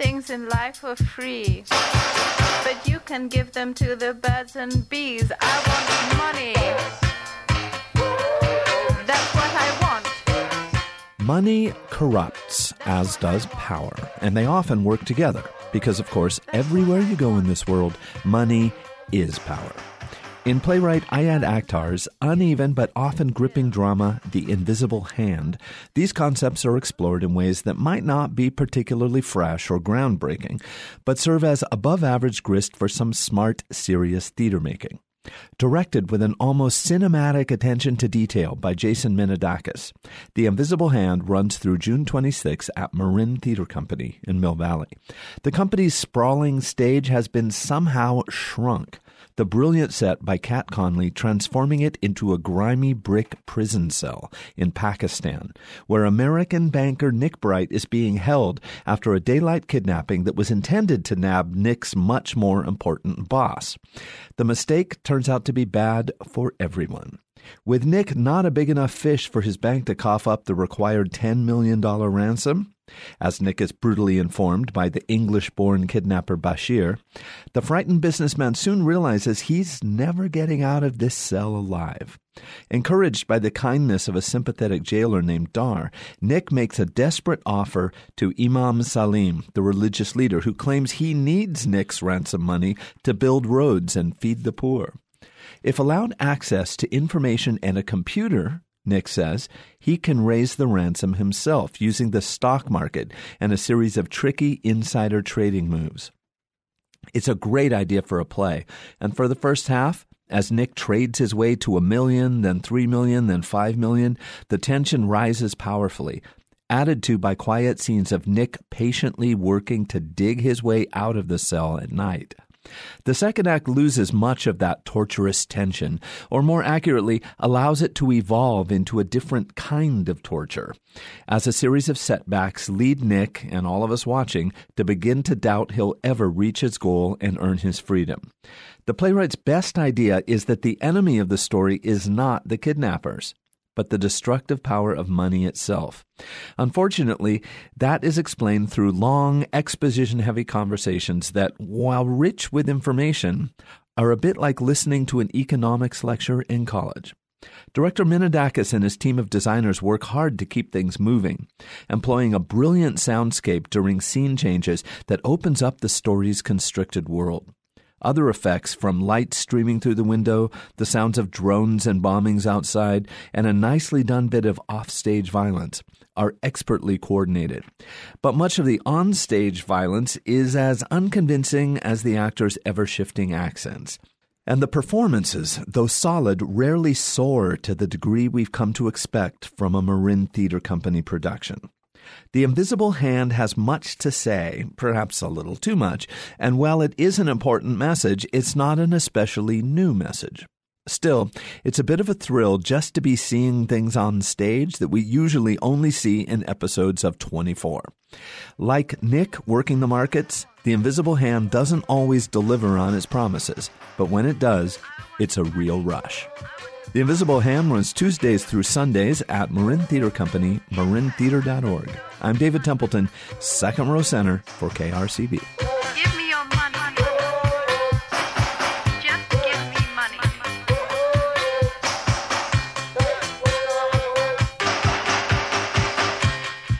things in life for free. But you can give them to the birds and bees. I want money. That's what I want. Money corrupts, as does power, and they often work together because, of course, everywhere you go in this world, money is power. In playwright Ayad Akhtar's uneven but often gripping drama, The Invisible Hand, these concepts are explored in ways that might not be particularly fresh or groundbreaking, but serve as above average grist for some smart, serious theater making. Directed with an almost cinematic attention to detail by Jasson Minadakis, The Invisible Hand runs through June 26 at Marin Theater Company in Mill Valley. The company's sprawling stage has been somehow shrunk the brilliant set by Kat Conley transforming it into a grimy brick prison cell in Pakistan, where American banker Nick Bright is being held after a daylight kidnapping that was intended to nab Nick's much more important boss. The mistake turns out to be bad for everyone. With Nick not a big enough fish for his bank to cough up the required $10 million ransom, as Nick is brutally informed by the English born kidnapper Bashir, the frightened businessman soon realizes he's never getting out of this cell alive. Encouraged by the kindness of a sympathetic jailer named Dar, Nick makes a desperate offer to Imam Salim, the religious leader who claims he needs Nick's ransom money to build roads and feed the poor. If allowed access to information and a computer, Nick says, he can raise the ransom himself using the stock market and a series of tricky insider trading moves. It's a great idea for a play, and for the first half, as Nick trades his way to a million, then three million, then five million, the tension rises powerfully, added to by quiet scenes of Nick patiently working to dig his way out of the cell at night. The second act loses much of that torturous tension, or more accurately, allows it to evolve into a different kind of torture, as a series of setbacks lead Nick and all of us watching to begin to doubt he'll ever reach his goal and earn his freedom. The playwright's best idea is that the enemy of the story is not the kidnappers but the destructive power of money itself. Unfortunately, that is explained through long, exposition heavy conversations that, while rich with information, are a bit like listening to an economics lecture in college. Director Minadakis and his team of designers work hard to keep things moving, employing a brilliant soundscape during scene changes that opens up the story's constricted world. Other effects from light streaming through the window, the sounds of drones and bombings outside, and a nicely done bit of offstage violence are expertly coordinated. But much of the onstage violence is as unconvincing as the actors' ever shifting accents. And the performances, though solid, rarely soar to the degree we've come to expect from a Marin Theater Company production. The invisible hand has much to say, perhaps a little too much, and while it is an important message, it's not an especially new message. Still, it's a bit of a thrill just to be seeing things on stage that we usually only see in episodes of 24. Like Nick working the markets, the invisible hand doesn't always deliver on its promises, but when it does, it's a real rush. The Invisible Hand runs Tuesdays through Sundays at Marin Theater Company, marintheater.org. I'm David Templeton, second row center for KRCB.